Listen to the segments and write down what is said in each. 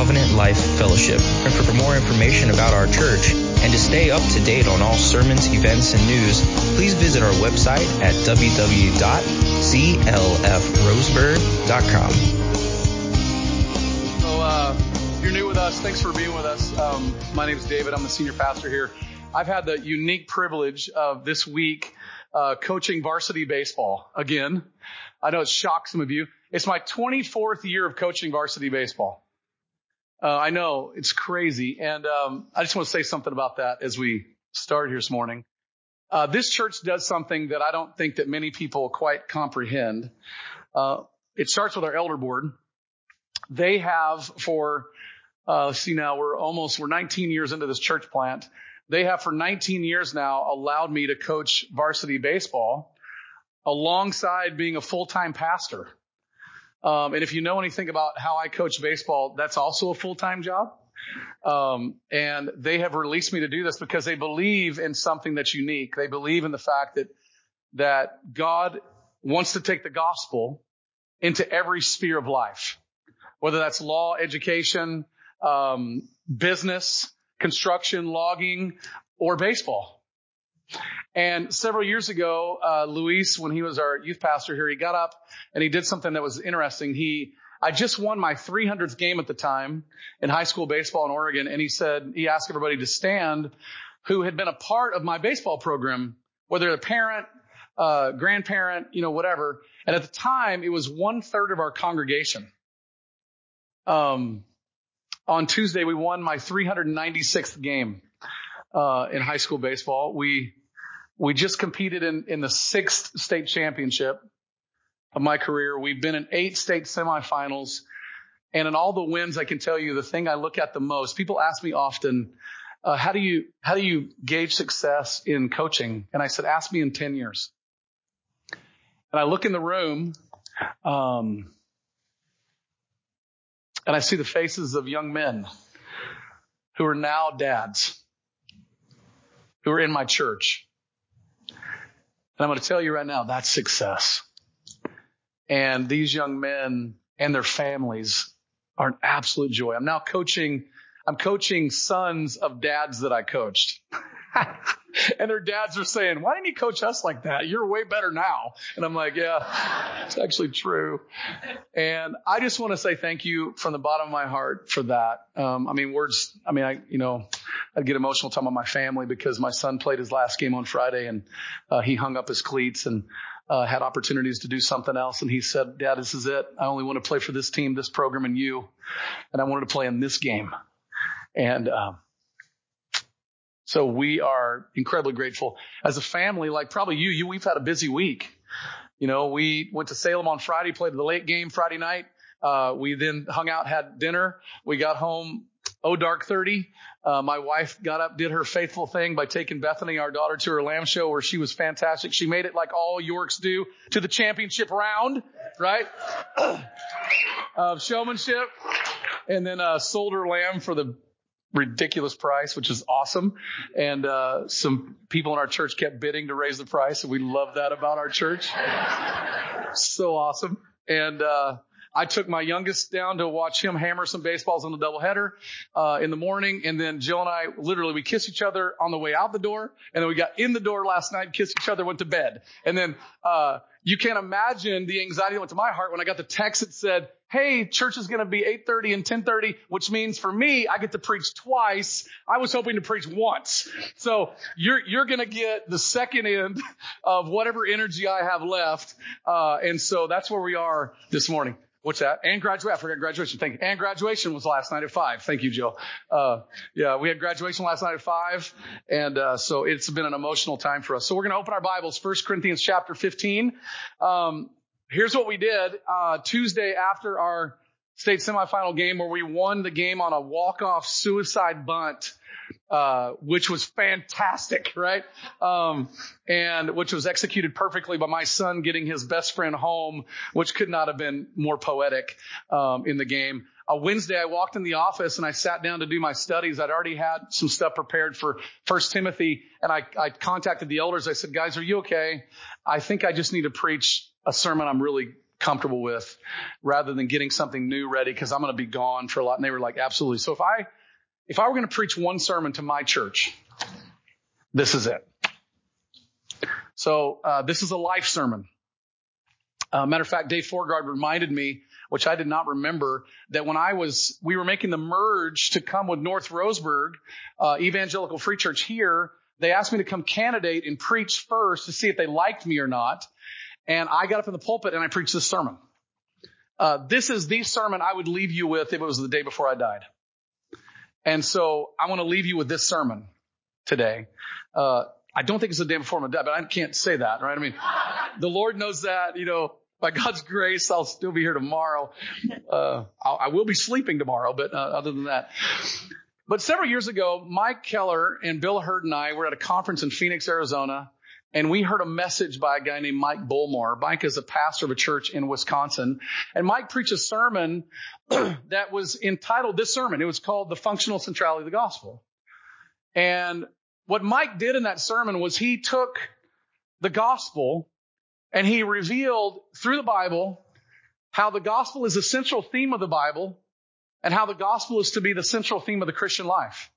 Covenant Life Fellowship. And for more information about our church and to stay up to date on all sermons, events, and news, please visit our website at www.clfroseburg.com. So, uh, if you're new with us, thanks for being with us. Um, my name is David. I'm the senior pastor here. I've had the unique privilege of this week uh, coaching varsity baseball again. I know it shocks some of you. It's my 24th year of coaching varsity baseball. Uh, I know it's crazy, and um, I just want to say something about that as we start here this morning. Uh, this church does something that I don't think that many people quite comprehend. Uh, it starts with our elder board. They have for uh, see now we're almost we're 19 years into this church plant. They have for 19 years now allowed me to coach varsity baseball alongside being a full-time pastor. Um, and if you know anything about how I coach baseball, that's also a full-time job. Um, and they have released me to do this because they believe in something that's unique. They believe in the fact that, that God wants to take the gospel into every sphere of life, whether that's law, education, um, business, construction, logging, or baseball. And several years ago, uh, Luis, when he was our youth pastor here, he got up and he did something that was interesting. He, I just won my 300th game at the time in high school baseball in Oregon. And he said, he asked everybody to stand who had been a part of my baseball program, whether a parent, uh, grandparent, you know, whatever. And at the time, it was one third of our congregation. Um, on Tuesday, we won my 396th game, uh, in high school baseball. We, we just competed in, in the sixth state championship of my career. We've been in eight state semifinals. And in all the wins, I can tell you the thing I look at the most, people ask me often, uh, how do you, how do you gauge success in coaching? And I said, ask me in 10 years. And I look in the room, um, and I see the faces of young men who are now dads, who are in my church. And I'm going to tell you right now, that's success. And these young men and their families are an absolute joy. I'm now coaching, I'm coaching sons of dads that I coached. and their dads are saying, why didn't you coach us like that? You're way better now. And I'm like, yeah, it's actually true. And I just want to say thank you from the bottom of my heart for that. Um, I mean, words, I mean, I, you know, I'd get emotional talking about my family because my son played his last game on Friday and uh, he hung up his cleats and uh, had opportunities to do something else. And he said, Dad, this is it. I only want to play for this team, this program, and you. And I wanted to play in this game. And um, so we are incredibly grateful as a family. Like probably you, you we've had a busy week. You know, we went to Salem on Friday, played the late game Friday night. Uh, we then hung out, had dinner. We got home oh dark 30 uh, my wife got up did her faithful thing by taking bethany our daughter to her lamb show where she was fantastic she made it like all yorks do to the championship round right of showmanship and then uh, sold her lamb for the ridiculous price which is awesome. And uh, some people in our church kept bidding to raise the price and we love that about our church. So awesome. And uh, I took my youngest down to watch him hammer some baseballs on the doubleheader uh, in the morning, and then Jill and I literally we kissed each other on the way out the door, and then we got in the door last night, kissed each other, went to bed, and then uh, you can't imagine the anxiety that went to my heart when I got the text that said, Hey, church is going to be 8.30 and 10.30, which means for me, I get to preach twice. I was hoping to preach once. So you're, you're going to get the second end of whatever energy I have left. Uh, and so that's where we are this morning. What's that? And graduation. I forgot graduation. Thank you. And graduation was last night at five. Thank you, Jill. Uh, yeah, we had graduation last night at five. And, uh, so it's been an emotional time for us. So we're going to open our Bibles, First Corinthians chapter 15. Um, here's what we did, uh, Tuesday after our state semifinal game where we won the game on a walk-off suicide bunt uh, which was fantastic, right? Um, and which was executed perfectly by my son getting his best friend home, which could not have been more poetic um, in the game. A Wednesday, I walked in the office and I sat down to do my studies. I'd already had some stuff prepared for First Timothy, and I, I contacted the elders. I said, "Guys, are you okay? I think I just need to preach a sermon I'm really comfortable with rather than getting something new ready because I'm going to be gone for a lot. And they were like, absolutely. So if I, if I were going to preach one sermon to my church, this is it. So, uh, this is a life sermon. Uh, matter of fact, Dave Forgard reminded me, which I did not remember, that when I was, we were making the merge to come with North Roseburg, uh, Evangelical Free Church here, they asked me to come candidate and preach first to see if they liked me or not. And I got up in the pulpit and I preached this sermon. Uh, this is the sermon I would leave you with if it was the day before I died. And so I want to leave you with this sermon today. Uh, I don't think it's the day before my death, but I can't say that, right? I mean, the Lord knows that, you know, by God's grace, I'll still be here tomorrow. Uh, I will be sleeping tomorrow, but uh, other than that. But several years ago, Mike Keller and Bill Hurd and I were at a conference in Phoenix, Arizona, and we heard a message by a guy named Mike Bullmore. Mike is a pastor of a church in Wisconsin, and Mike preached a sermon that was entitled this sermon. It was called The Functional Centrality of the Gospel. And what Mike did in that sermon was he took the gospel and he revealed through the Bible how the gospel is the central theme of the Bible and how the gospel is to be the central theme of the Christian life.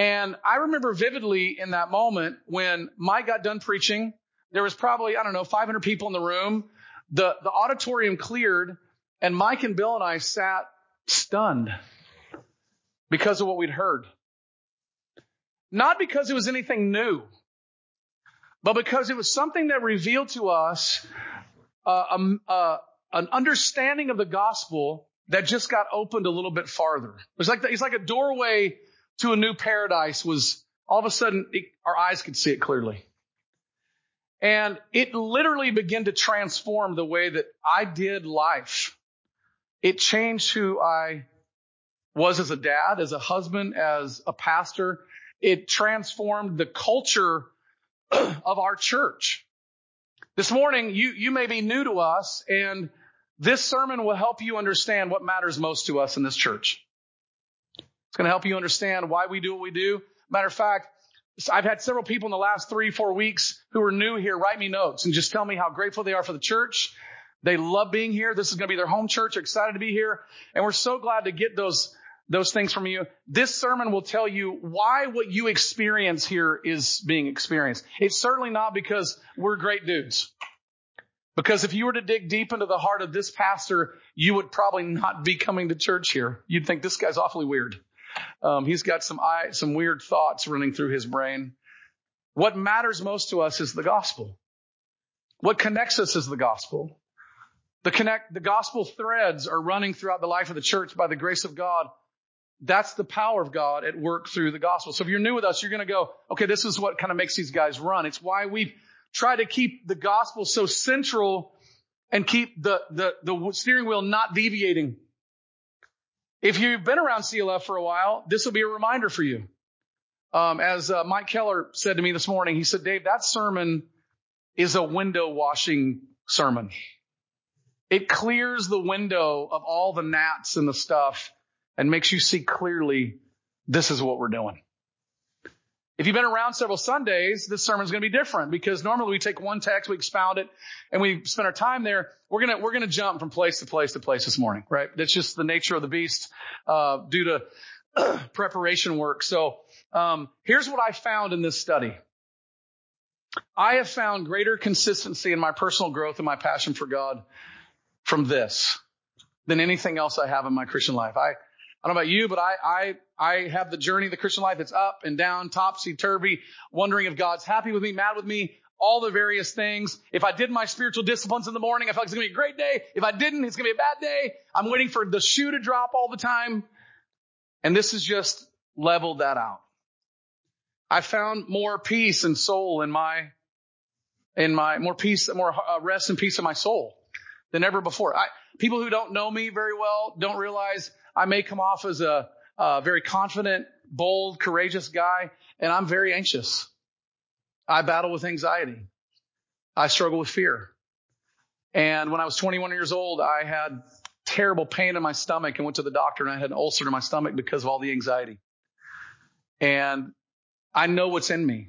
And I remember vividly in that moment when Mike got done preaching, there was probably, I don't know, 500 people in the room. The, the auditorium cleared and Mike and Bill and I sat stunned because of what we'd heard. Not because it was anything new, but because it was something that revealed to us uh, um, uh, an understanding of the gospel that just got opened a little bit farther. It's like the, it's like a doorway to a new paradise was all of a sudden it, our eyes could see it clearly. And it literally began to transform the way that I did life. It changed who I was as a dad, as a husband, as a pastor, it transformed the culture of our church. This morning, you, you may be new to us and this sermon will help you understand what matters most to us in this church. It's going to help you understand why we do what we do. Matter of fact, I've had several people in the last three, four weeks who are new here write me notes and just tell me how grateful they are for the church. They love being here. This is going to be their home church. They're excited to be here. And we're so glad to get those those things from you. This sermon will tell you why what you experience here is being experienced. It's certainly not because we're great dudes. Because if you were to dig deep into the heart of this pastor, you would probably not be coming to church here. You'd think this guy's awfully weird. Um, he's got some some weird thoughts running through his brain. What matters most to us is the gospel. What connects us is the gospel. The connect, the gospel threads are running throughout the life of the church by the grace of God that's the power of God at work through the gospel. So if you're new with us, you're going to go, okay, this is what kind of makes these guys run. It's why we try to keep the gospel so central and keep the, the, the steering wheel not deviating. If you've been around CLF for a while, this will be a reminder for you. Um, as uh, Mike Keller said to me this morning, he said, Dave, that sermon is a window washing sermon. It clears the window of all the gnats and the stuff and makes you see clearly this is what we're doing. If you've been around several Sundays, this sermon is going to be different because normally we take one text, we expound it, and we spend our time there. We're gonna we're gonna jump from place to place to place this morning, right? That's just the nature of the beast uh, due to preparation work. So um, here's what I found in this study. I have found greater consistency in my personal growth and my passion for God from this than anything else I have in my Christian life. I I don't know about you, but I, I, I have the journey of the Christian life that's up and down, topsy turvy, wondering if God's happy with me, mad with me, all the various things. If I did my spiritual disciplines in the morning, I felt like it's going to be a great day. If I didn't, it's going to be a bad day. I'm waiting for the shoe to drop all the time. And this has just leveled that out. I found more peace and soul in my, in my, more peace, more uh, rest and peace in my soul than ever before. I, people who don't know me very well don't realize I may come off as a, a very confident, bold, courageous guy, and I'm very anxious. I battle with anxiety. I struggle with fear. And when I was 21 years old, I had terrible pain in my stomach and went to the doctor and I had an ulcer in my stomach because of all the anxiety. And I know what's in me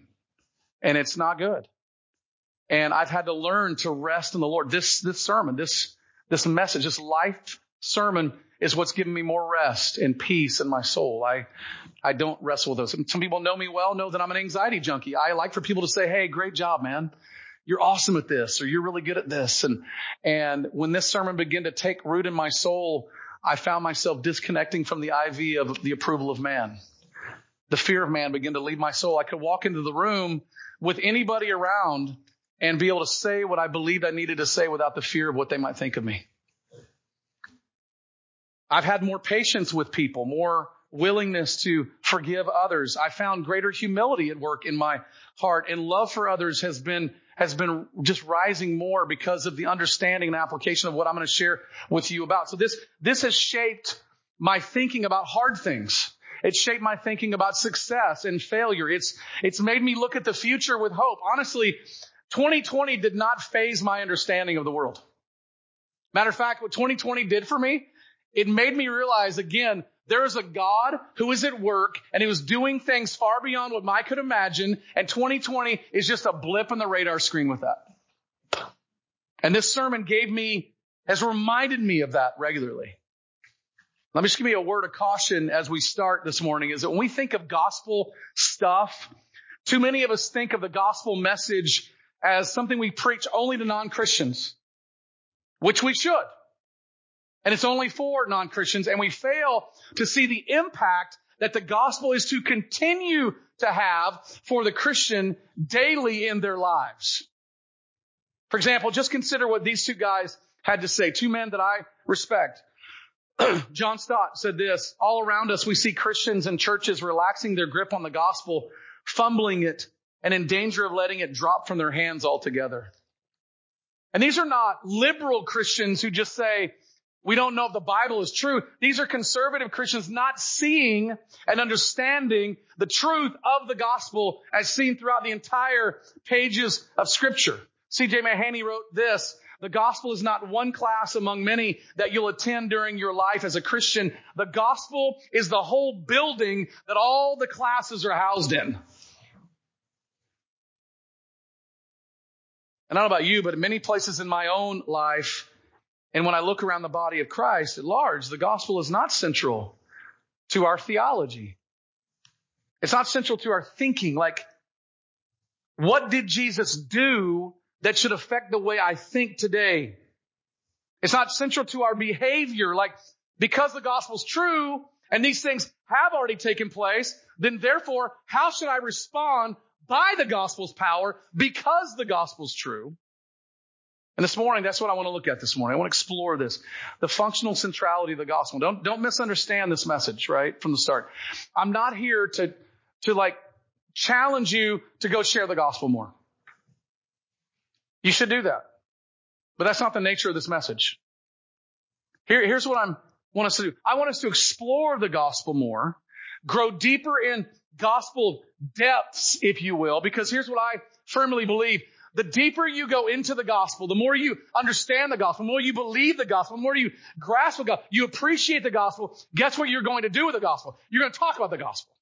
and it's not good. And I've had to learn to rest in the Lord. This, this sermon, this, this message, this life sermon is what's given me more rest and peace in my soul. I, I don't wrestle with those. Some people know me well, know that I'm an anxiety junkie. I like for people to say, Hey, great job, man. You're awesome at this or you're really good at this. And, and when this sermon began to take root in my soul, I found myself disconnecting from the IV of the approval of man. The fear of man began to leave my soul. I could walk into the room with anybody around and be able to say what I believed I needed to say without the fear of what they might think of me. I've had more patience with people, more willingness to forgive others. I found greater humility at work in my heart and love for others has been has been just rising more because of the understanding and application of what I'm going to share with you about. So this this has shaped my thinking about hard things. It shaped my thinking about success and failure. It's it's made me look at the future with hope. Honestly, 2020 did not phase my understanding of the world. Matter of fact, what 2020 did for me it made me realize again, there is a God who is at work and he was doing things far beyond what I could imagine. And 2020 is just a blip on the radar screen with that. And this sermon gave me, has reminded me of that regularly. Let me just give you a word of caution as we start this morning is that when we think of gospel stuff, too many of us think of the gospel message as something we preach only to non-Christians, which we should. And it's only for non-Christians. And we fail to see the impact that the gospel is to continue to have for the Christian daily in their lives. For example, just consider what these two guys had to say. Two men that I respect. John Stott said this, all around us we see Christians and churches relaxing their grip on the gospel, fumbling it, and in danger of letting it drop from their hands altogether. And these are not liberal Christians who just say, we don't know if the Bible is true. These are conservative Christians not seeing and understanding the truth of the gospel as seen throughout the entire pages of scripture. C.J. Mahaney wrote this, the gospel is not one class among many that you'll attend during your life as a Christian. The gospel is the whole building that all the classes are housed in. And I don't know about you, but in many places in my own life, and when I look around the body of Christ at large, the gospel is not central to our theology. It's not central to our thinking. Like, what did Jesus do that should affect the way I think today? It's not central to our behavior. Like, because the gospel's true and these things have already taken place, then therefore, how should I respond by the gospel's power because the gospel's true? And this morning, that's what I want to look at this morning. I want to explore this. The functional centrality of the gospel. Don't, don't misunderstand this message, right? From the start. I'm not here to, to like challenge you to go share the gospel more. You should do that. But that's not the nature of this message. Here, here's what I want us to do. I want us to explore the gospel more, grow deeper in gospel depths, if you will, because here's what I firmly believe. The deeper you go into the gospel, the more you understand the gospel, the more you believe the gospel, the more you grasp the gospel, you appreciate the gospel, guess what you're going to do with the gospel? You're going to talk about the gospel.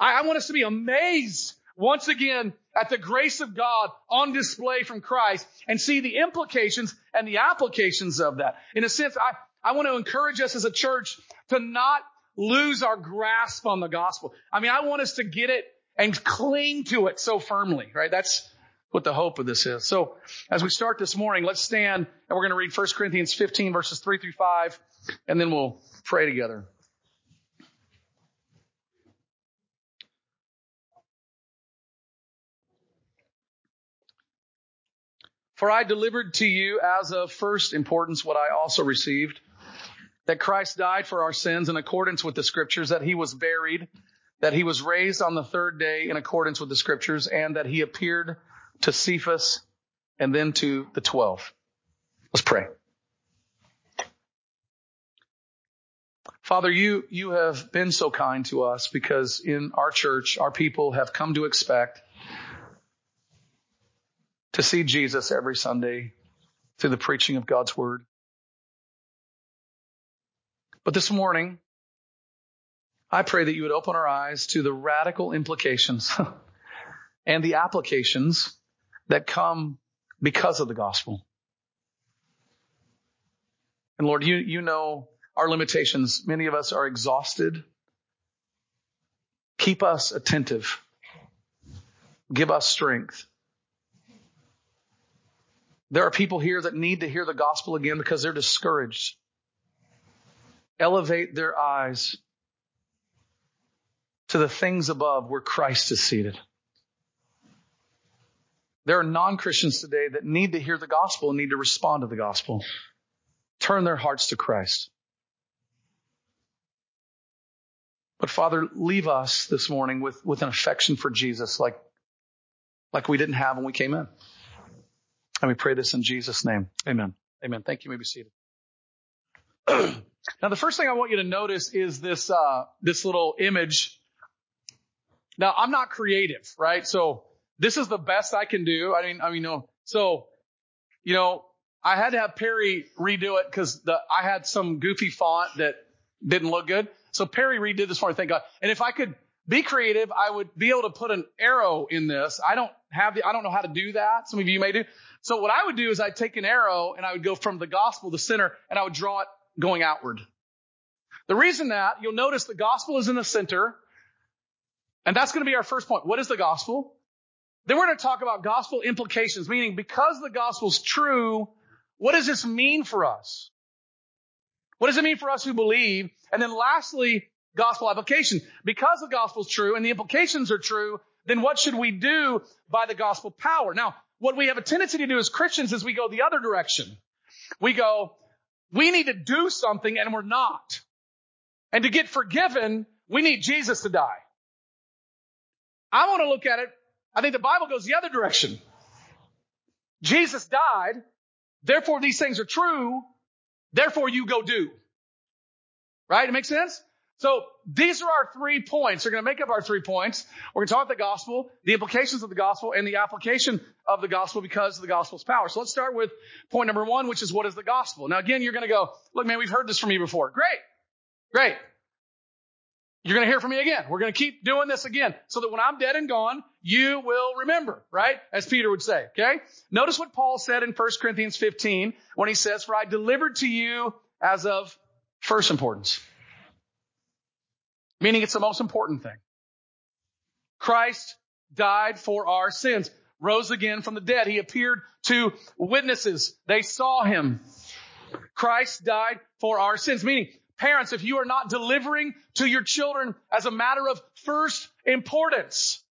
I, I want us to be amazed once again at the grace of God on display from Christ and see the implications and the applications of that. In a sense, I, I want to encourage us as a church to not lose our grasp on the gospel. I mean, I want us to get it and cling to it so firmly, right? That's what the hope of this is. So as we start this morning, let's stand and we're going to read 1 Corinthians 15 verses 3 through 5 and then we'll pray together. For I delivered to you as of first importance what I also received, that Christ died for our sins in accordance with the scriptures, that he was buried, that he was raised on the third day in accordance with the scriptures and that he appeared to Cephas and then to the twelve. Let's pray. Father, you, you have been so kind to us because in our church, our people have come to expect to see Jesus every Sunday through the preaching of God's word. But this morning, I pray that you would open our eyes to the radical implications and the applications that come because of the gospel. And Lord, you, you know our limitations. Many of us are exhausted. Keep us attentive. Give us strength. There are people here that need to hear the gospel again because they're discouraged. Elevate their eyes to the things above where Christ is seated. There are non-Christians today that need to hear the gospel and need to respond to the gospel. Turn their hearts to Christ. But Father, leave us this morning with, with an affection for Jesus like, like we didn't have when we came in. And we pray this in Jesus' name. Amen. Amen. Thank you. you may be seated. now, the first thing I want you to notice is this, uh, this little image. Now, I'm not creative, right? So this is the best I can do. I mean, I mean, no. So, you know, I had to have Perry redo it because the, I had some goofy font that didn't look good. So Perry redid this for me, thank God. And if I could be creative, I would be able to put an arrow in this. I don't have the, I don't know how to do that. Some of you may do. So what I would do is I'd take an arrow and I would go from the gospel, the center, and I would draw it going outward. The reason that you'll notice the gospel is in the center, and that's going to be our first point. What is the gospel? Then we're going to talk about gospel implications, meaning because the gospel's true, what does this mean for us? What does it mean for us who believe? And then lastly, gospel application. Because the gospel is true and the implications are true, then what should we do by the gospel power? Now, what we have a tendency to do as Christians is we go the other direction. We go, we need to do something and we're not. And to get forgiven, we need Jesus to die. I want to look at it. I think the Bible goes the other direction. Jesus died. Therefore, these things are true. Therefore, you go do. Right? It makes sense? So these are our three points. They're going to make up our three points. We're going to talk about the gospel, the implications of the gospel, and the application of the gospel because of the gospel's power. So let's start with point number one, which is what is the gospel? Now again, you're going to go, look, man, we've heard this from you before. Great. Great. You're going to hear from me again. We're going to keep doing this again so that when I'm dead and gone, you will remember, right? As Peter would say, okay? Notice what Paul said in 1 Corinthians 15 when he says, for I delivered to you as of first importance meaning it's the most important thing. Christ died for our sins, rose again from the dead. He appeared to witnesses. They saw him. Christ died for our sins, meaning parents, if you are not delivering to your children as a matter of first importance,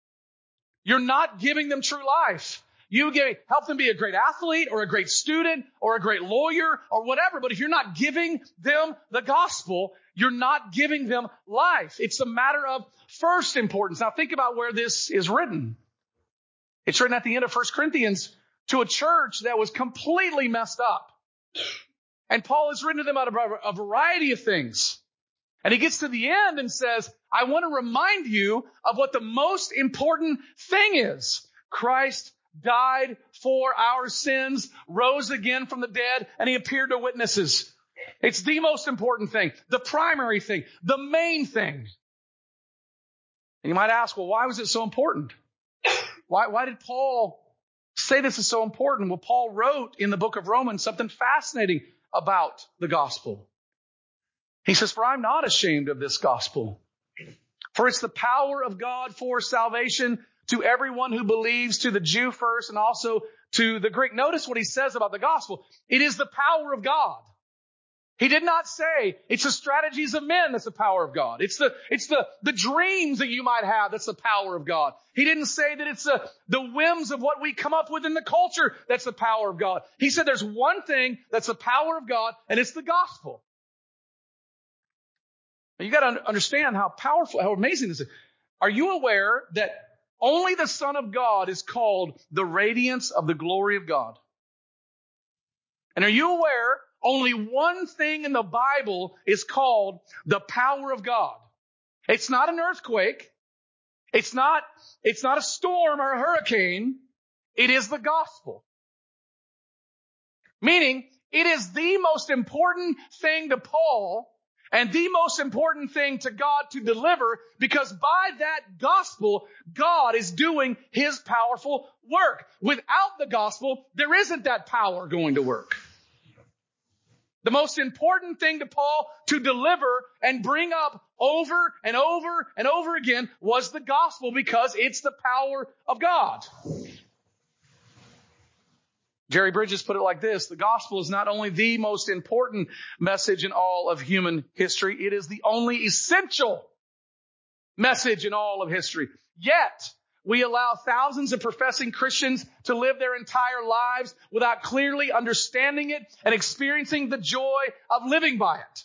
you're not giving them true life. You get, help them be a great athlete or a great student or a great lawyer or whatever. But if you're not giving them the gospel, you're not giving them life. It's a matter of first importance. Now think about where this is written. It's written at the end of 1 Corinthians to a church that was completely messed up. And Paul has written to them about a variety of things. And he gets to the end and says, I want to remind you of what the most important thing is. Christ died for our sins, rose again from the dead, and he appeared to witnesses. It's the most important thing, the primary thing, the main thing. And you might ask, well, why was it so important? Why, why did Paul say this is so important? Well, Paul wrote in the book of Romans something fascinating about the gospel. He says, for I'm not ashamed of this gospel. For it's the power of God for salvation to everyone who believes, to the Jew first and also to the Greek. Notice what he says about the gospel. It is the power of God. He did not say it's the strategies of men that's the power of God. It's the, it's the, the dreams that you might have that's the power of God. He didn't say that it's the, the whims of what we come up with in the culture that's the power of God. He said there's one thing that's the power of God and it's the gospel. Now you gotta understand how powerful, how amazing this is. Are you aware that only the Son of God is called the radiance of the glory of God. And are you aware only one thing in the Bible is called the power of God? It's not an earthquake. It's not, it's not a storm or a hurricane. It is the gospel. Meaning, it is the most important thing to Paul and the most important thing to God to deliver because by that gospel, God is doing his powerful work. Without the gospel, there isn't that power going to work. The most important thing to Paul to deliver and bring up over and over and over again was the gospel because it's the power of God. Jerry Bridges put it like this. The gospel is not only the most important message in all of human history, it is the only essential message in all of history. Yet, we allow thousands of professing Christians to live their entire lives without clearly understanding it and experiencing the joy of living by it.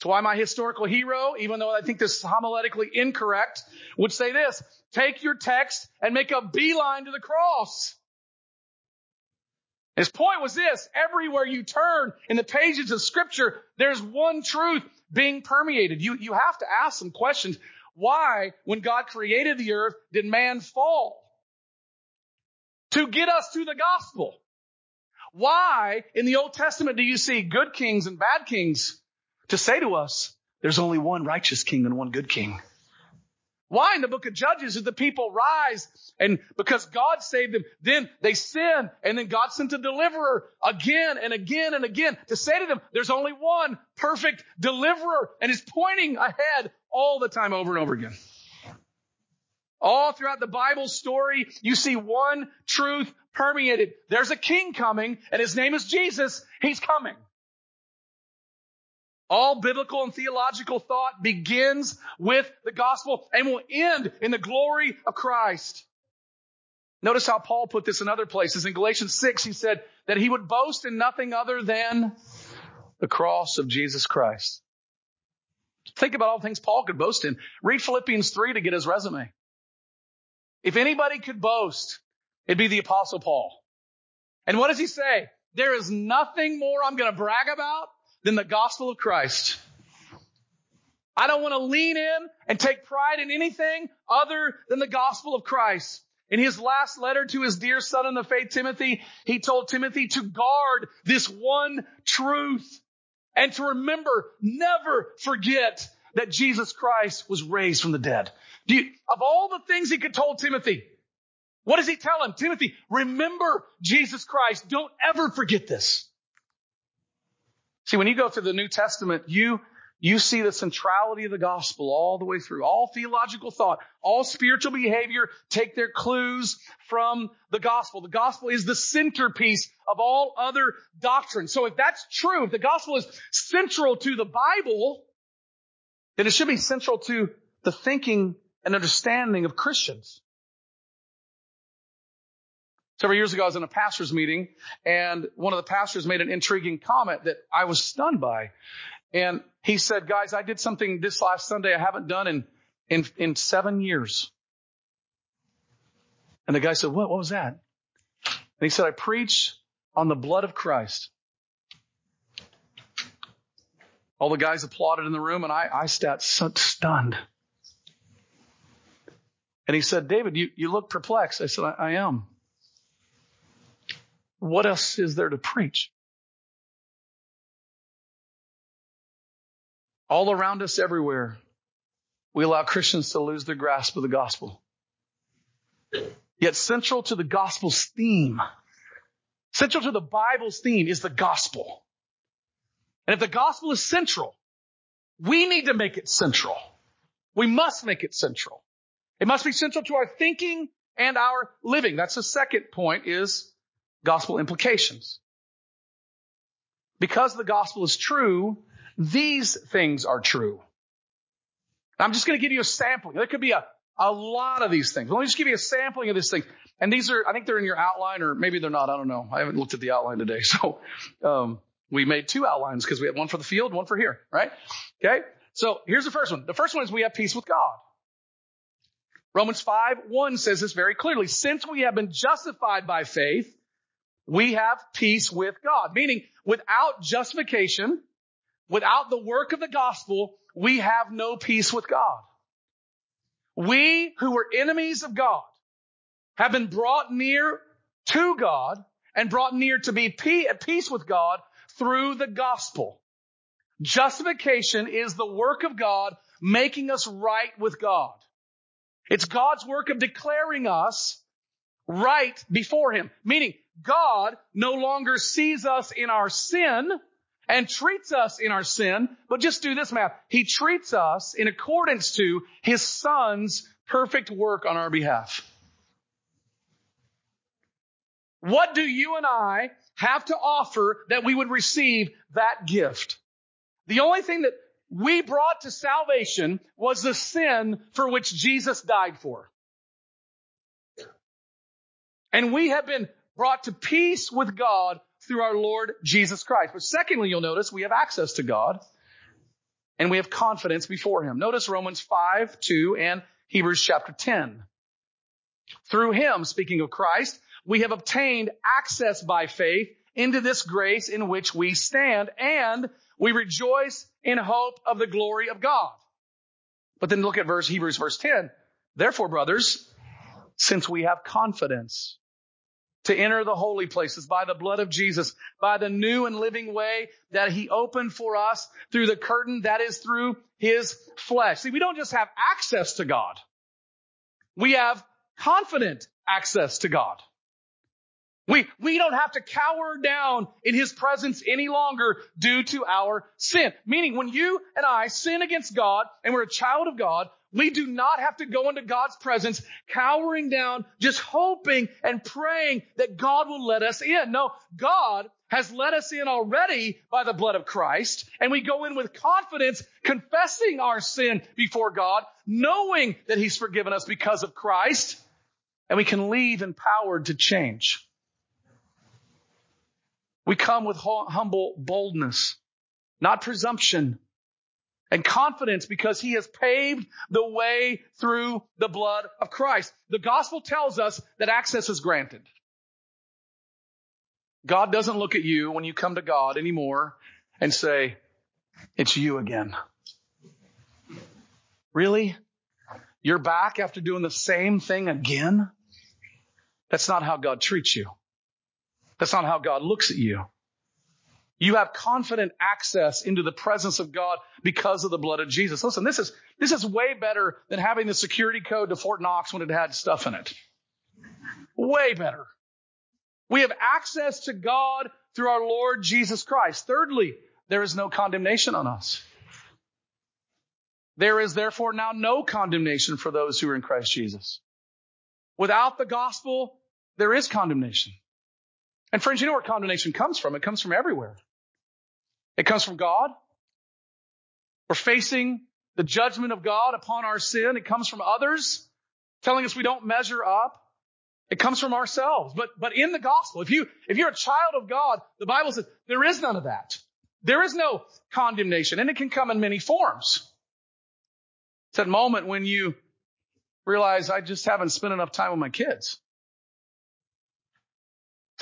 That's why my historical hero, even though I think this is homiletically incorrect, would say this, take your text and make a beeline to the cross. His point was this, everywhere you turn in the pages of scripture, there's one truth being permeated. You, you have to ask some questions. Why, when God created the earth, did man fall? To get us to the gospel. Why, in the Old Testament, do you see good kings and bad kings? To say to us, there's only one righteous king and one good king. Why in the book of Judges did the people rise and because God saved them, then they sin and then God sent a deliverer again and again and again to say to them, there's only one perfect deliverer and is pointing ahead all the time over and over again. All throughout the Bible story, you see one truth permeated. There's a king coming and his name is Jesus. He's coming. All biblical and theological thought begins with the gospel and will end in the glory of Christ. Notice how Paul put this in other places. In Galatians 6, he said that he would boast in nothing other than the cross of Jesus Christ. Think about all the things Paul could boast in. Read Philippians 3 to get his resume. If anybody could boast, it'd be the apostle Paul. And what does he say? There is nothing more I'm going to brag about than the gospel of Christ. I don't want to lean in and take pride in anything other than the gospel of Christ. In his last letter to his dear son in the faith, Timothy, he told Timothy to guard this one truth and to remember, never forget that Jesus Christ was raised from the dead. You, of all the things he could told Timothy, what does he tell him? Timothy, remember Jesus Christ. Don't ever forget this. See, when you go through the New Testament, you, you see the centrality of the gospel all the way through. All theological thought, all spiritual behavior take their clues from the gospel. The gospel is the centerpiece of all other doctrine. So if that's true, if the gospel is central to the Bible, then it should be central to the thinking and understanding of Christians. Several years ago, I was in a pastor's meeting and one of the pastors made an intriguing comment that I was stunned by. And he said, guys, I did something this last Sunday I haven't done in, in, in seven years. And the guy said, what, what was that? And he said, I preached on the blood of Christ. All the guys applauded in the room and I, I sat stunned. And he said, David, you, you look perplexed. I said, I, I am. What else is there to preach? All around us everywhere, we allow Christians to lose their grasp of the gospel. Yet central to the gospel's theme, central to the Bible's theme is the gospel. And if the gospel is central, we need to make it central. We must make it central. It must be central to our thinking and our living. That's the second point is gospel implications. Because the gospel is true, these things are true. I'm just going to give you a sampling. There could be a, a lot of these things. Let me just give you a sampling of these things. And these are, I think they're in your outline or maybe they're not. I don't know. I haven't looked at the outline today. So, um, we made two outlines because we had one for the field, one for here, right? Okay. So here's the first one. The first one is we have peace with God. Romans 5, 1 says this very clearly. Since we have been justified by faith, we have peace with God. Meaning, without justification, without the work of the gospel, we have no peace with God. We who were enemies of God have been brought near to God and brought near to be at peace with God through the gospel. Justification is the work of God making us right with God. It's God's work of declaring us right before Him. Meaning, God no longer sees us in our sin and treats us in our sin, but just do this math. He treats us in accordance to His Son's perfect work on our behalf. What do you and I have to offer that we would receive that gift? The only thing that we brought to salvation was the sin for which Jesus died for. And we have been brought to peace with God through our Lord Jesus Christ. But secondly, you'll notice we have access to God and we have confidence before Him. Notice Romans 5, 2 and Hebrews chapter 10. Through Him, speaking of Christ, we have obtained access by faith into this grace in which we stand and we rejoice in hope of the glory of God. But then look at verse Hebrews verse 10. Therefore, brothers, since we have confidence to enter the holy places by the blood of Jesus, by the new and living way that he opened for us through the curtain that is through his flesh. See, we don't just have access to God. We have confident access to God. We, we don't have to cower down in His presence any longer due to our sin. Meaning when you and I sin against God and we're a child of God, we do not have to go into God's presence cowering down, just hoping and praying that God will let us in. No, God has let us in already by the blood of Christ, and we go in with confidence, confessing our sin before God, knowing that He's forgiven us because of Christ, and we can leave empowered to change. We come with humble boldness, not presumption, and confidence because he has paved the way through the blood of Christ. The gospel tells us that access is granted. God doesn't look at you when you come to God anymore and say, it's you again. Really? You're back after doing the same thing again? That's not how God treats you. That's not how God looks at you. You have confident access into the presence of God because of the blood of Jesus. Listen, this is, this is way better than having the security code to Fort Knox when it had stuff in it. Way better. We have access to God through our Lord Jesus Christ. Thirdly, there is no condemnation on us. There is therefore now no condemnation for those who are in Christ Jesus. Without the gospel, there is condemnation. And friends, you know where condemnation comes from? It comes from everywhere. It comes from God. We're facing the judgment of God upon our sin. It comes from others telling us we don't measure up. It comes from ourselves. But, but in the gospel, if you, if you're a child of God, the Bible says there is none of that. There is no condemnation and it can come in many forms. It's that moment when you realize I just haven't spent enough time with my kids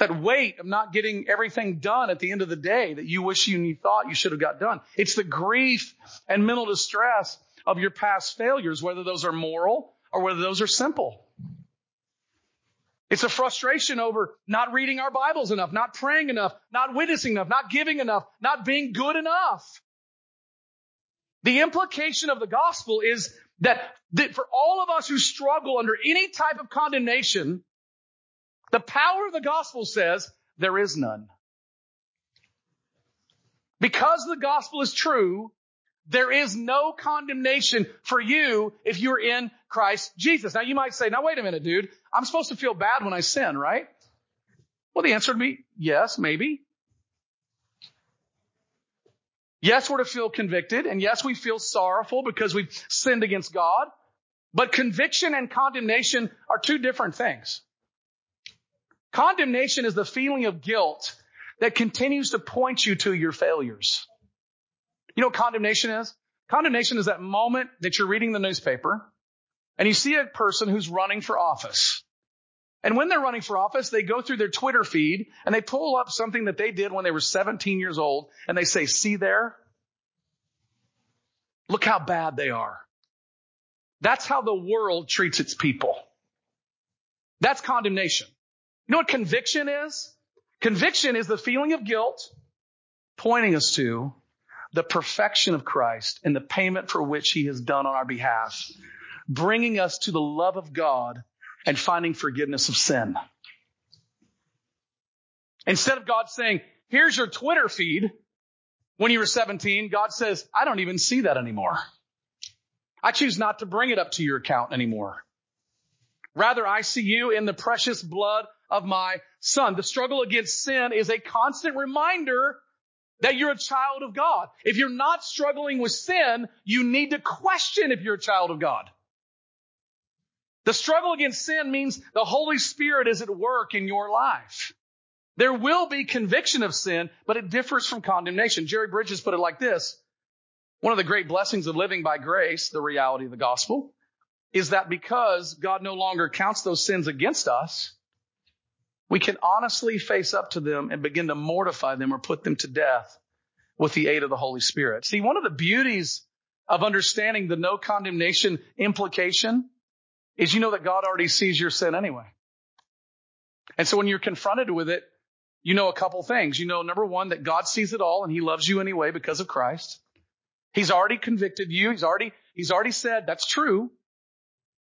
that weight of not getting everything done at the end of the day that you wish you thought you should have got done. It's the grief and mental distress of your past failures, whether those are moral or whether those are simple. It's a frustration over not reading our Bibles enough, not praying enough, not witnessing enough, not giving enough, not being good enough. The implication of the gospel is that, that for all of us who struggle under any type of condemnation, the power of the gospel says there is none. Because the gospel is true, there is no condemnation for you if you're in Christ Jesus. Now you might say, now wait a minute, dude. I'm supposed to feel bad when I sin, right? Well, the answer would be yes, maybe. Yes, we're to feel convicted, and yes, we feel sorrowful because we've sinned against God. But conviction and condemnation are two different things. Condemnation is the feeling of guilt that continues to point you to your failures. You know what condemnation is? Condemnation is that moment that you're reading the newspaper and you see a person who's running for office. And when they're running for office, they go through their Twitter feed and they pull up something that they did when they were 17 years old and they say, see there? Look how bad they are. That's how the world treats its people. That's condemnation. You know what conviction is? Conviction is the feeling of guilt pointing us to the perfection of Christ and the payment for which he has done on our behalf, bringing us to the love of God and finding forgiveness of sin. Instead of God saying, here's your Twitter feed when you were 17, God says, I don't even see that anymore. I choose not to bring it up to your account anymore. Rather, I see you in the precious blood of my son. The struggle against sin is a constant reminder that you're a child of God. If you're not struggling with sin, you need to question if you're a child of God. The struggle against sin means the Holy Spirit is at work in your life. There will be conviction of sin, but it differs from condemnation. Jerry Bridges put it like this. One of the great blessings of living by grace, the reality of the gospel, is that because God no longer counts those sins against us, we can honestly face up to them and begin to mortify them or put them to death with the aid of the Holy Spirit. See, one of the beauties of understanding the no condemnation implication is you know that God already sees your sin anyway. And so when you're confronted with it, you know a couple things. You know, number one, that God sees it all and he loves you anyway because of Christ. He's already convicted you. He's already, he's already said that's true.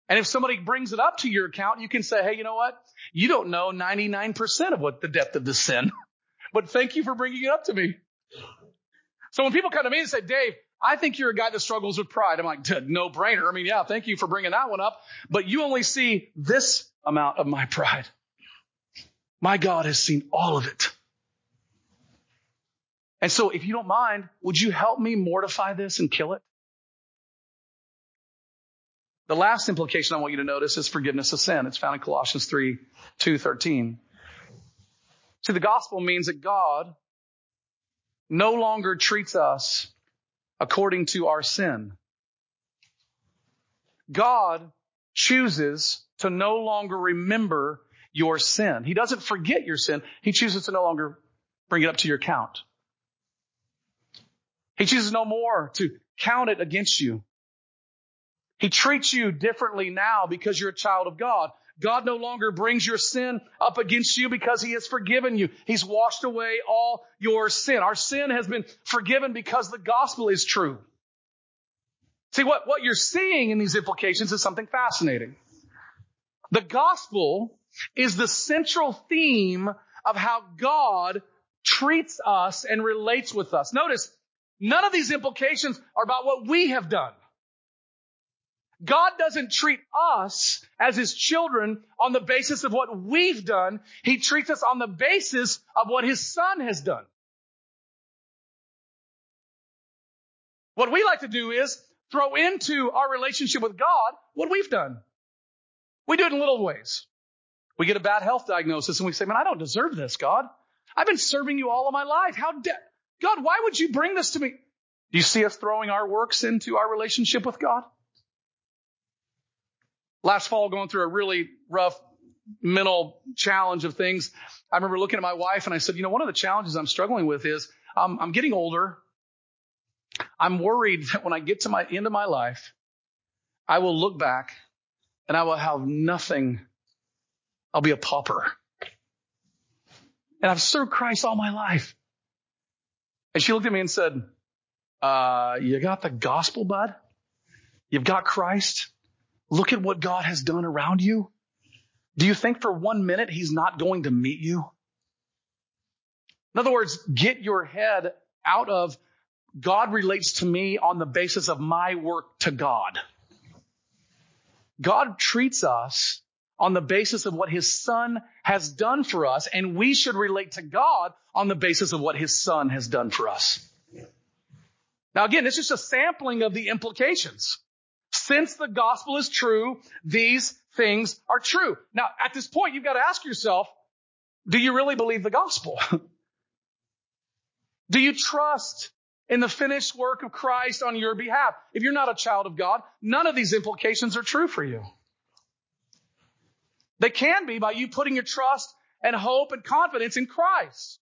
And if somebody brings it up to your account, you can say, Hey, you know what? You don't know 99% of what the depth of the sin, but thank you for bringing it up to me. So when people come to me and say, Dave, I think you're a guy that struggles with pride. I'm like, no brainer. I mean, yeah, thank you for bringing that one up, but you only see this amount of my pride. My God has seen all of it. And so if you don't mind, would you help me mortify this and kill it? The last implication I want you to notice is forgiveness of sin. It's found in Colossians 3, 2, 13. See, the gospel means that God no longer treats us according to our sin. God chooses to no longer remember your sin. He doesn't forget your sin. He chooses to no longer bring it up to your account. He chooses no more to count it against you. He treats you differently now because you're a child of God. God no longer brings your sin up against you because he has forgiven you. He's washed away all your sin. Our sin has been forgiven because the gospel is true. See, what, what you're seeing in these implications is something fascinating. The gospel is the central theme of how God treats us and relates with us. Notice, none of these implications are about what we have done. God doesn't treat us as his children on the basis of what we've done. He treats us on the basis of what his son has done. What we like to do is throw into our relationship with God what we've done. We do it in little ways. We get a bad health diagnosis and we say, man, I don't deserve this, God. I've been serving you all of my life. How de- God, why would you bring this to me? Do you see us throwing our works into our relationship with God? Last fall going through a really rough mental challenge of things. I remember looking at my wife and I said, you know, one of the challenges I'm struggling with is um, I'm getting older. I'm worried that when I get to my end of my life, I will look back and I will have nothing. I'll be a pauper. And I've served Christ all my life. And she looked at me and said, uh, you got the gospel, bud? You've got Christ? Look at what God has done around you. Do you think for one minute he's not going to meet you? In other words, get your head out of God relates to me on the basis of my work to God. God treats us on the basis of what his son has done for us, and we should relate to God on the basis of what his son has done for us. Now again, this is just a sampling of the implications. Since the gospel is true, these things are true. Now, at this point, you've got to ask yourself, do you really believe the gospel? do you trust in the finished work of Christ on your behalf? If you're not a child of God, none of these implications are true for you. They can be by you putting your trust and hope and confidence in Christ.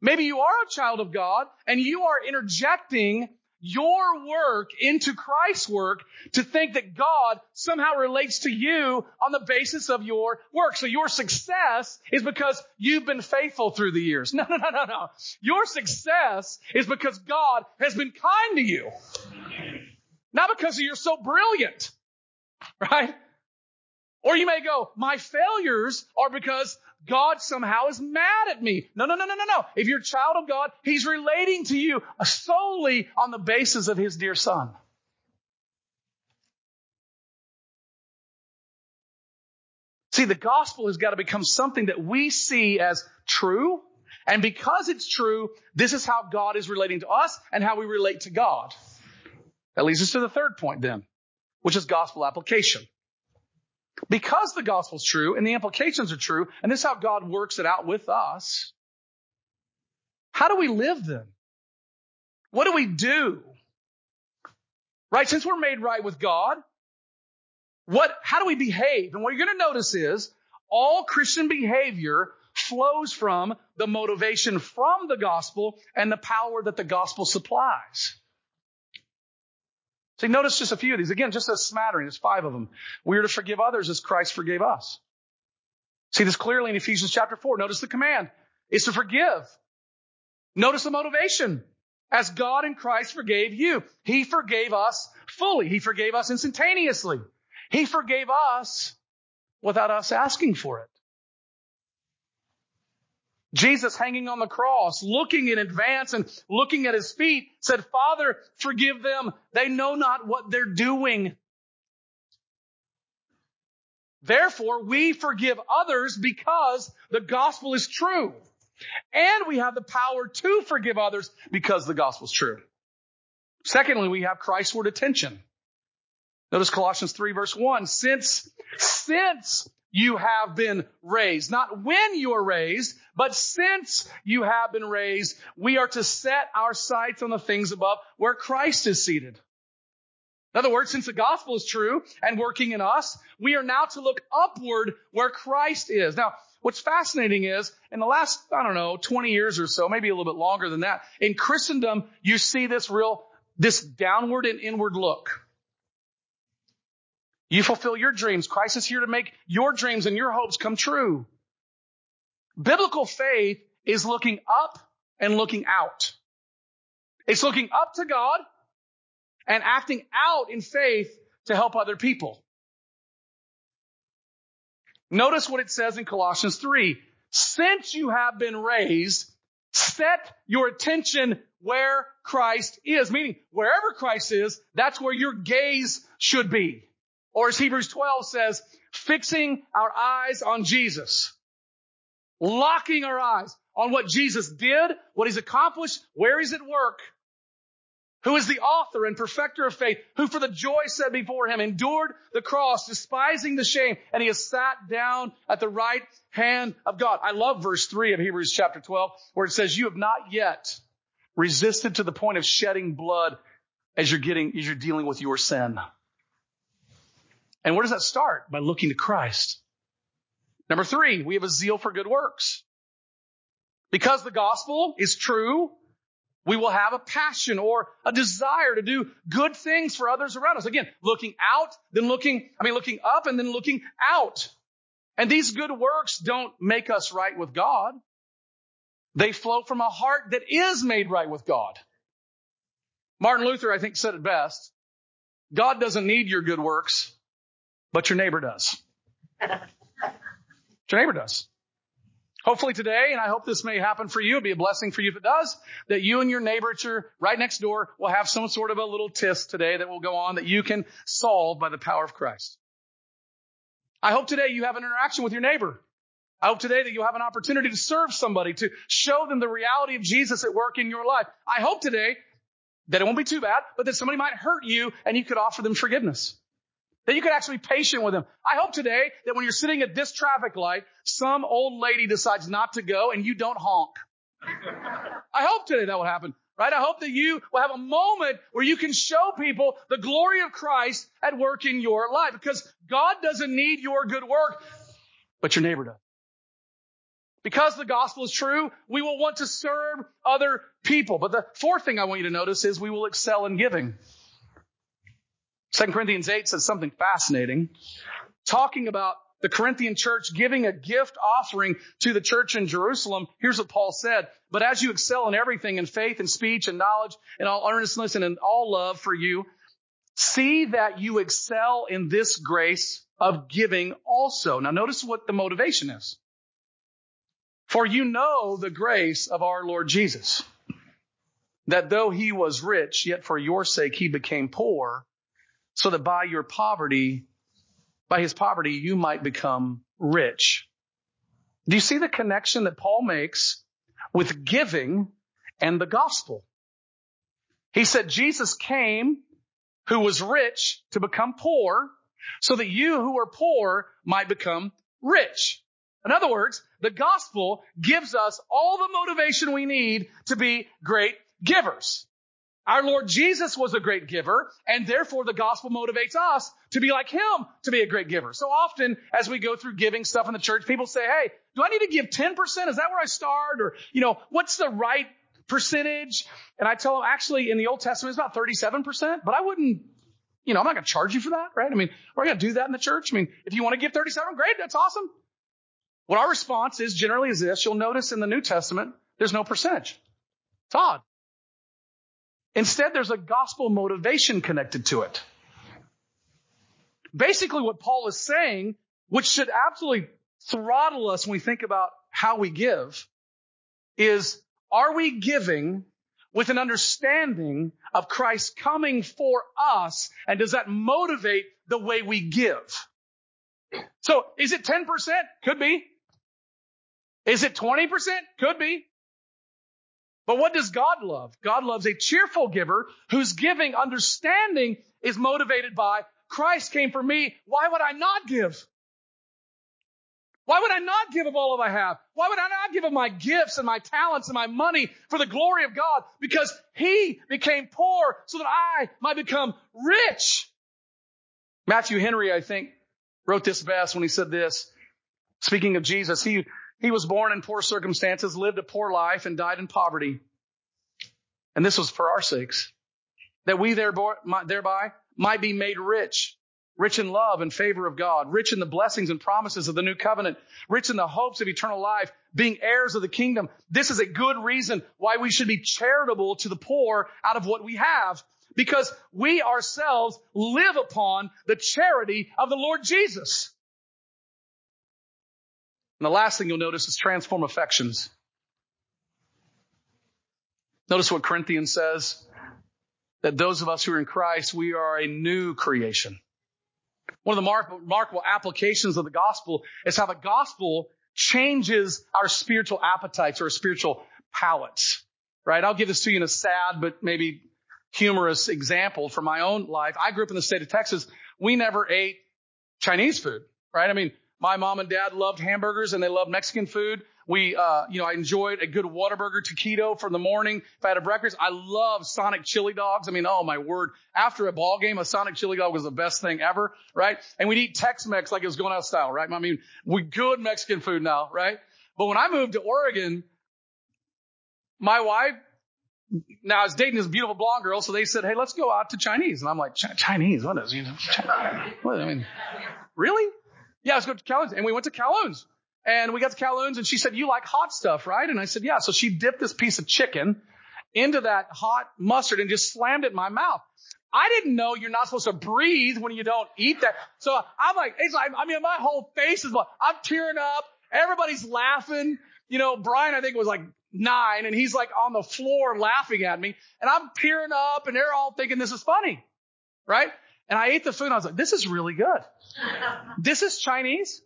Maybe you are a child of God and you are interjecting your work into Christ's work to think that God somehow relates to you on the basis of your work. So your success is because you've been faithful through the years. No, no, no, no, no. Your success is because God has been kind to you. Not because you're so brilliant, right? Or you may go, my failures are because God somehow is mad at me. No, no, no, no, no, no. If you're a child of God, He's relating to you solely on the basis of His dear Son. See, the gospel has got to become something that we see as true. And because it's true, this is how God is relating to us and how we relate to God. That leads us to the third point then, which is gospel application. Because the gospel's true and the implications are true, and this is how God works it out with us, how do we live then? What do we do? Right? Since we're made right with God, what, how do we behave? And what you're going to notice is all Christian behavior flows from the motivation from the gospel and the power that the gospel supplies. See, notice just a few of these. Again, just a smattering. There's five of them. We are to forgive others as Christ forgave us. See this clearly in Ephesians chapter 4. Notice the command is to forgive. Notice the motivation. As God in Christ forgave you, He forgave us fully. He forgave us instantaneously. He forgave us without us asking for it. Jesus hanging on the cross, looking in advance and looking at his feet, said, Father, forgive them. They know not what they're doing. Therefore, we forgive others because the gospel is true. And we have the power to forgive others because the gospel is true. Secondly, we have Christ's word attention. Notice Colossians 3 verse 1. Since, since you have been raised. Not when you are raised, but since you have been raised, we are to set our sights on the things above where Christ is seated. In other words, since the gospel is true and working in us, we are now to look upward where Christ is. Now, what's fascinating is in the last, I don't know, 20 years or so, maybe a little bit longer than that, in Christendom, you see this real, this downward and inward look. You fulfill your dreams. Christ is here to make your dreams and your hopes come true. Biblical faith is looking up and looking out. It's looking up to God and acting out in faith to help other people. Notice what it says in Colossians 3. Since you have been raised, set your attention where Christ is. Meaning, wherever Christ is, that's where your gaze should be. Or as Hebrews 12 says, fixing our eyes on Jesus. Locking our eyes on what Jesus did, what he's accomplished, where he's at work. Who is the author and perfecter of faith, who for the joy set before him endured the cross, despising the shame, and he has sat down at the right hand of God. I love verse 3 of Hebrews chapter 12, where it says, you have not yet resisted to the point of shedding blood as you're getting, as you're dealing with your sin. And where does that start? By looking to Christ. Number three, we have a zeal for good works. Because the gospel is true, we will have a passion or a desire to do good things for others around us. Again, looking out, then looking, I mean, looking up and then looking out. And these good works don't make us right with God. They flow from a heart that is made right with God. Martin Luther, I think, said it best. God doesn't need your good works but your neighbor does. your neighbor does. Hopefully today, and I hope this may happen for you, it'll be a blessing for you if it does, that you and your neighbor at your right next door will have some sort of a little test today that will go on that you can solve by the power of Christ. I hope today you have an interaction with your neighbor. I hope today that you'll have an opportunity to serve somebody, to show them the reality of Jesus at work in your life. I hope today that it won't be too bad, but that somebody might hurt you and you could offer them forgiveness. That you could actually be patient with them. I hope today that when you're sitting at this traffic light, some old lady decides not to go and you don't honk. I hope today that will happen, right? I hope that you will have a moment where you can show people the glory of Christ at work in your life because God doesn't need your good work, but your neighbor does. Because the gospel is true, we will want to serve other people. But the fourth thing I want you to notice is we will excel in giving. 2 Corinthians 8 says something fascinating, talking about the Corinthian church giving a gift offering to the church in Jerusalem. Here's what Paul said. But as you excel in everything, in faith and speech and knowledge and all earnestness and in all love for you, see that you excel in this grace of giving also. Now notice what the motivation is. For you know the grace of our Lord Jesus, that though he was rich, yet for your sake he became poor, so that by your poverty, by his poverty, you might become rich. Do you see the connection that Paul makes with giving and the gospel? He said Jesus came who was rich to become poor so that you who are poor might become rich. In other words, the gospel gives us all the motivation we need to be great givers. Our Lord Jesus was a great giver, and therefore the gospel motivates us to be like him to be a great giver. So often, as we go through giving stuff in the church, people say, hey, do I need to give 10%? Is that where I start? Or, you know, what's the right percentage? And I tell them, actually, in the Old Testament, it's about 37%, but I wouldn't, you know, I'm not going to charge you for that, right? I mean, we're going to do that in the church. I mean, if you want to give 37, great, that's awesome. What our response is generally is this. You'll notice in the New Testament, there's no percentage. It's odd. Instead, there's a gospel motivation connected to it. Basically, what Paul is saying, which should absolutely throttle us when we think about how we give, is are we giving with an understanding of Christ coming for us? And does that motivate the way we give? So is it 10%? Could be. Is it 20%? Could be. But what does God love? God loves a cheerful giver whose giving understanding is motivated by Christ came for me. Why would I not give? Why would I not give of all of I have? Why would I not give of my gifts and my talents and my money for the glory of God? Because He became poor so that I might become rich. Matthew Henry, I think, wrote this best when he said this. Speaking of Jesus, he he was born in poor circumstances, lived a poor life, and died in poverty. And this was for our sakes, that we thereby might be made rich, rich in love and favor of God, rich in the blessings and promises of the new covenant, rich in the hopes of eternal life, being heirs of the kingdom. This is a good reason why we should be charitable to the poor out of what we have, because we ourselves live upon the charity of the Lord Jesus. And the last thing you'll notice is transform affections. Notice what Corinthians says that those of us who are in Christ, we are a new creation. One of the remarkable applications of the gospel is how the gospel changes our spiritual appetites or our spiritual palates, right? I'll give this to you in a sad but maybe humorous example from my own life. I grew up in the state of Texas. We never ate Chinese food, right? I mean, my mom and dad loved hamburgers and they loved Mexican food. We, uh, you know, I enjoyed a good Whataburger taquito for the morning. If I had a breakfast, I love Sonic chili dogs. I mean, oh my word. After a ball game, a Sonic chili dog was the best thing ever, right? And we'd eat Tex-Mex like it was going out of style, right? I mean, we good Mexican food now, right? But when I moved to Oregon, my wife, now I was dating this beautiful blonde girl, so they said, "Hey, let's go out to Chinese." And I'm like, "Chinese? What is you know? Chinese? What, I mean, really? Yeah, let's go to Kowloon's. And we went to Kowloon's. And we got to Kowloon's and she said, you like hot stuff, right? And I said, yeah. So she dipped this piece of chicken into that hot mustard and just slammed it in my mouth. I didn't know you're not supposed to breathe when you don't eat that. So I'm like, it's like, I mean, my whole face is, I'm tearing up. Everybody's laughing. You know, Brian, I think was like nine and he's like on the floor laughing at me and I'm tearing up and they're all thinking this is funny. Right? And I ate the food and I was like, this is really good. this is Chinese?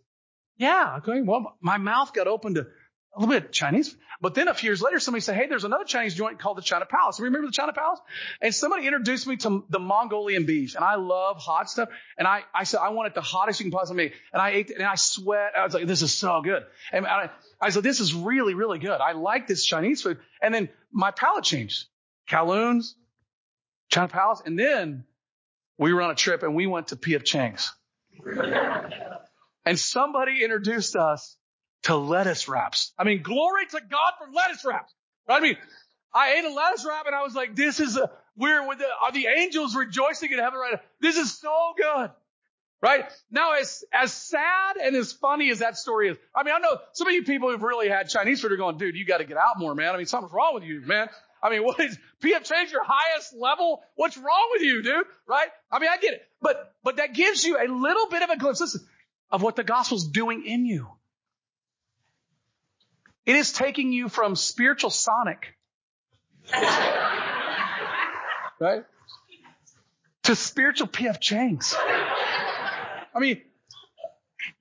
Yeah. Okay. Well, my mouth got open to a little bit Chinese. But then a few years later, somebody said, Hey, there's another Chinese joint called the China Palace. Remember the China Palace? And somebody introduced me to the Mongolian beef and I love hot stuff. And I, I said, I want it the hottest you can possibly make. And I ate it and I sweat. I was like, this is so good. And I, I said, this is really, really good. I like this Chinese food. And then my palate changed. Kowloon's, China Palace. And then we were on a trip and we went to P.F. Chang's. and somebody introduced us to lettuce wraps. I mean, glory to God for lettuce wraps. Right? I mean, I ate a lettuce wrap and I was like, this is a, we're with the, are the angels rejoicing in heaven right now? This is so good. Right? Now, as, as sad and as funny as that story is, I mean, I know some of you people who've really had Chinese food are going, dude, you got to get out more, man. I mean, something's wrong with you, man. I mean, what is PF Chang's your highest level? What's wrong with you, dude? Right? I mean, I get it, but, but that gives you a little bit of a glimpse listen, of what the gospel's doing in you. It is taking you from spiritual Sonic, right? To spiritual PF Chang's. I mean,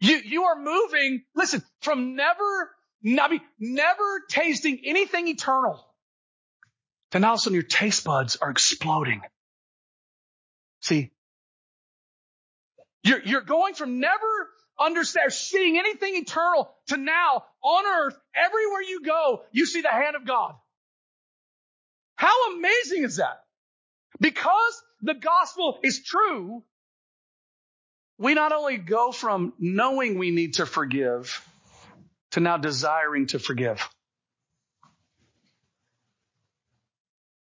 you, you are moving, listen, from never, I mean, never tasting anything eternal now all of a sudden your taste buds are exploding. See, you're, you're going from never understand, seeing anything eternal to now on earth, everywhere you go, you see the hand of God. How amazing is that? Because the gospel is true, we not only go from knowing we need to forgive to now desiring to forgive.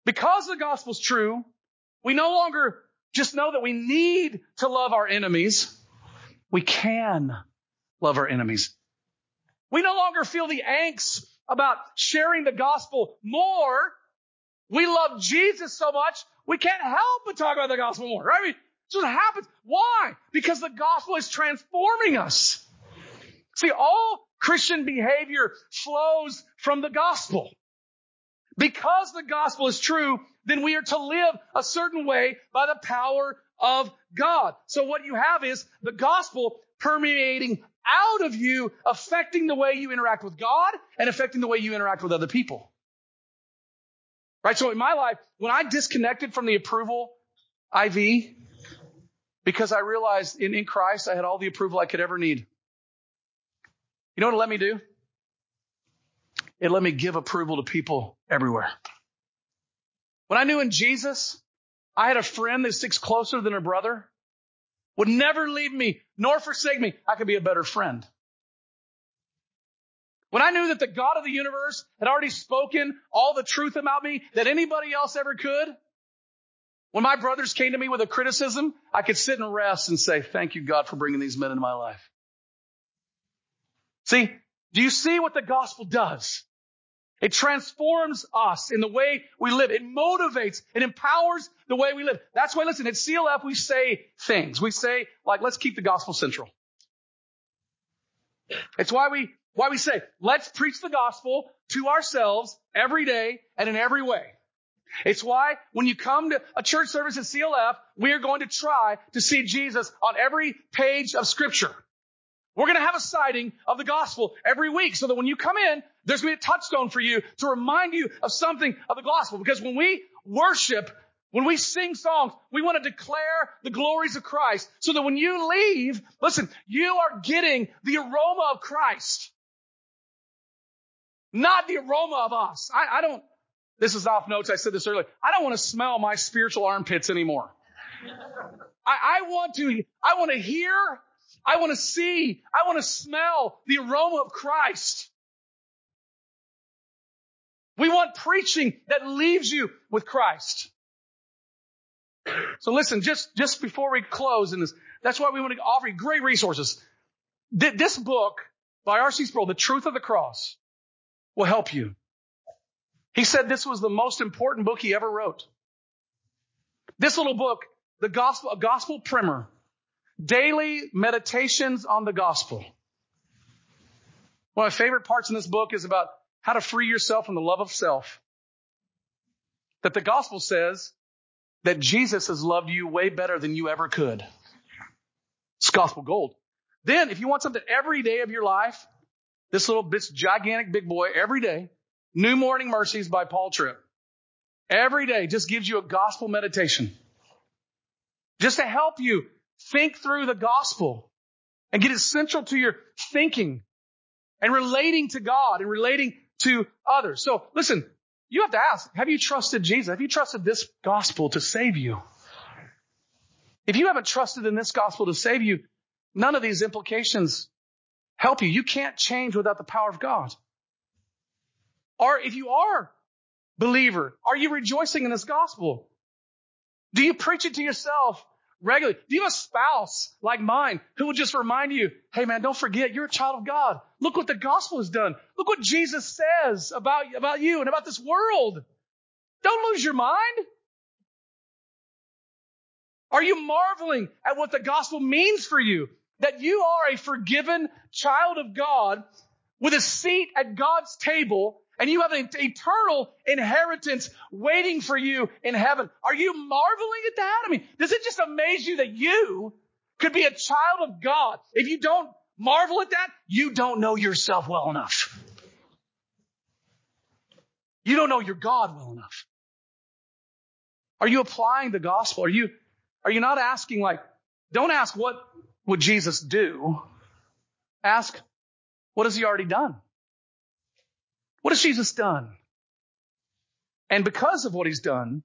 Because the gospel's true, we no longer just know that we need to love our enemies. We can love our enemies. We no longer feel the angst about sharing the gospel more. We love Jesus so much, we can't help but talk about the gospel more, right? I mean, that's what happens. Why? Because the gospel is transforming us. See, all Christian behavior flows from the gospel. Because the gospel is true, then we are to live a certain way by the power of God. So what you have is the gospel permeating out of you, affecting the way you interact with God and affecting the way you interact with other people. Right? So in my life, when I disconnected from the approval IV, because I realized in, in Christ I had all the approval I could ever need. You know what it let me do? It let me give approval to people everywhere. When I knew in Jesus, I had a friend that sticks closer than a brother, would never leave me nor forsake me. I could be a better friend. When I knew that the God of the universe had already spoken all the truth about me that anybody else ever could, when my brothers came to me with a criticism, I could sit and rest and say, thank you, God, for bringing these men into my life. See, do you see what the gospel does? It transforms us in the way we live. It motivates, it empowers the way we live. That's why, listen, at CLF, we say things. We say, like, let's keep the gospel central. It's why we, why we say, let's preach the gospel to ourselves every day and in every way. It's why when you come to a church service at CLF, we are going to try to see Jesus on every page of scripture. We're going to have a sighting of the gospel every week so that when you come in, there's going to be a touchstone for you to remind you of something of the gospel. Because when we worship, when we sing songs, we want to declare the glories of Christ so that when you leave, listen, you are getting the aroma of Christ. Not the aroma of us. I, I don't, this is off notes. I said this earlier. I don't want to smell my spiritual armpits anymore. I, I want to, I want to hear I want to see, I want to smell the aroma of Christ. We want preaching that leaves you with Christ. So listen, just, just before we close in this, that's why we want to offer you great resources. This book by R.C. Sproul, The Truth of the Cross, will help you. He said this was the most important book he ever wrote. This little book, the gospel, a gospel primer, Daily meditations on the gospel. One of my favorite parts in this book is about how to free yourself from the love of self. That the gospel says that Jesus has loved you way better than you ever could. It's gospel gold. Then, if you want something every day of your life, this little, this gigantic big boy every day, New Morning Mercies by Paul Tripp. Every day just gives you a gospel meditation. Just to help you Think through the gospel and get it central to your thinking and relating to God and relating to others. So listen, you have to ask, have you trusted Jesus? Have you trusted this gospel to save you? If you haven't trusted in this gospel to save you, none of these implications help you. You can't change without the power of God. Or if you are believer, are you rejoicing in this gospel? Do you preach it to yourself regularly? Do you have a spouse like mine who will just remind you, hey man, don't forget you're a child of God. Look what the gospel has done. Look what Jesus says about, about you and about this world. Don't lose your mind. Are you marveling at what the gospel means for you? That you are a forgiven child of God with a seat at God's table and you have an eternal inheritance waiting for you in heaven. Are you marveling at that? I mean, does it just amaze you that you could be a child of God? If you don't marvel at that, you don't know yourself well enough. You don't know your God well enough. Are you applying the gospel? Are you, are you not asking like, don't ask what would Jesus do? Ask, what has he already done? What has Jesus done? And because of what he's done,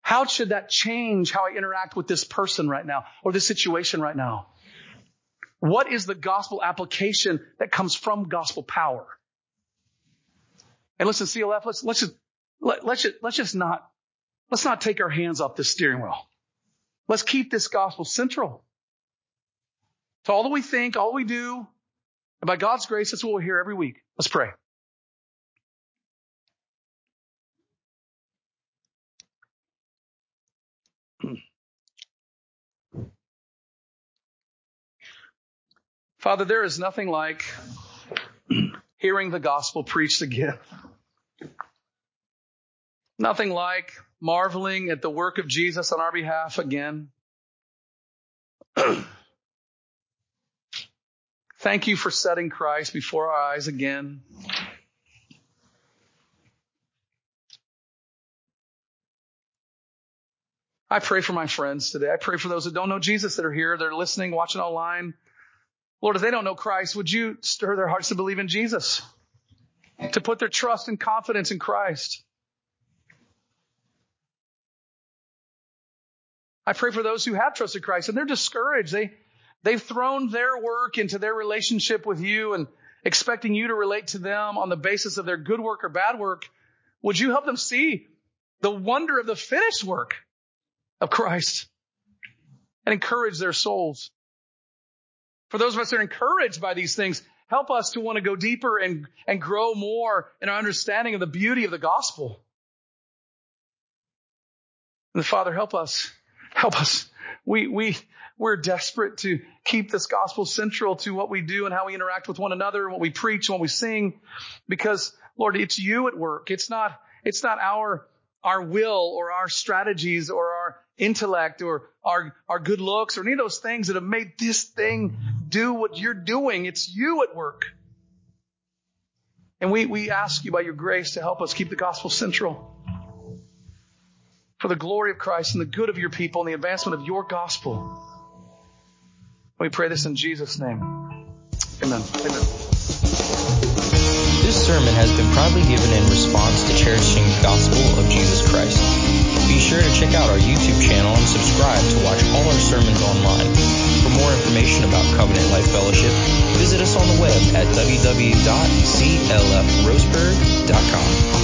how should that change how I interact with this person right now or this situation right now? What is the gospel application that comes from gospel power? And listen, CLF, let's, let's just, let, let's just, let's just not, let's not take our hands off this steering wheel. Let's keep this gospel central. To all that we think, all we do, and by God's grace, that's what we'll hear every week. Let's pray. Father, there is nothing like hearing the gospel preached again. Nothing like marveling at the work of Jesus on our behalf again. Thank you for setting Christ before our eyes again. I pray for my friends today. I pray for those that don't know Jesus that are here, they're listening, watching online. Lord, if they don't know Christ, would you stir their hearts to believe in Jesus? To put their trust and confidence in Christ. I pray for those who have trusted Christ and they're discouraged. They, they've thrown their work into their relationship with you and expecting you to relate to them on the basis of their good work or bad work. Would you help them see the wonder of the finished work of Christ and encourage their souls? For those of us that are encouraged by these things, help us to want to go deeper and, and grow more in our understanding of the beauty of the gospel. And the Father, help us. Help us. We, we, we're desperate to keep this gospel central to what we do and how we interact with one another and what we preach and what we sing. Because, Lord, it's you at work. It's not, it's not our, our will or our strategies or our intellect or our, our good looks or any of those things that have made this thing do what you're doing. It's you at work. And we, we ask you by your grace to help us keep the gospel central for the glory of Christ and the good of your people and the advancement of your gospel. We pray this in Jesus' name. Amen. Amen. This sermon has been proudly given in response to cherishing the gospel of Jesus be sure to check out our YouTube channel and subscribe to watch all our sermons online. For more information about Covenant Life Fellowship, visit us on the web at www.clfroseburg.com.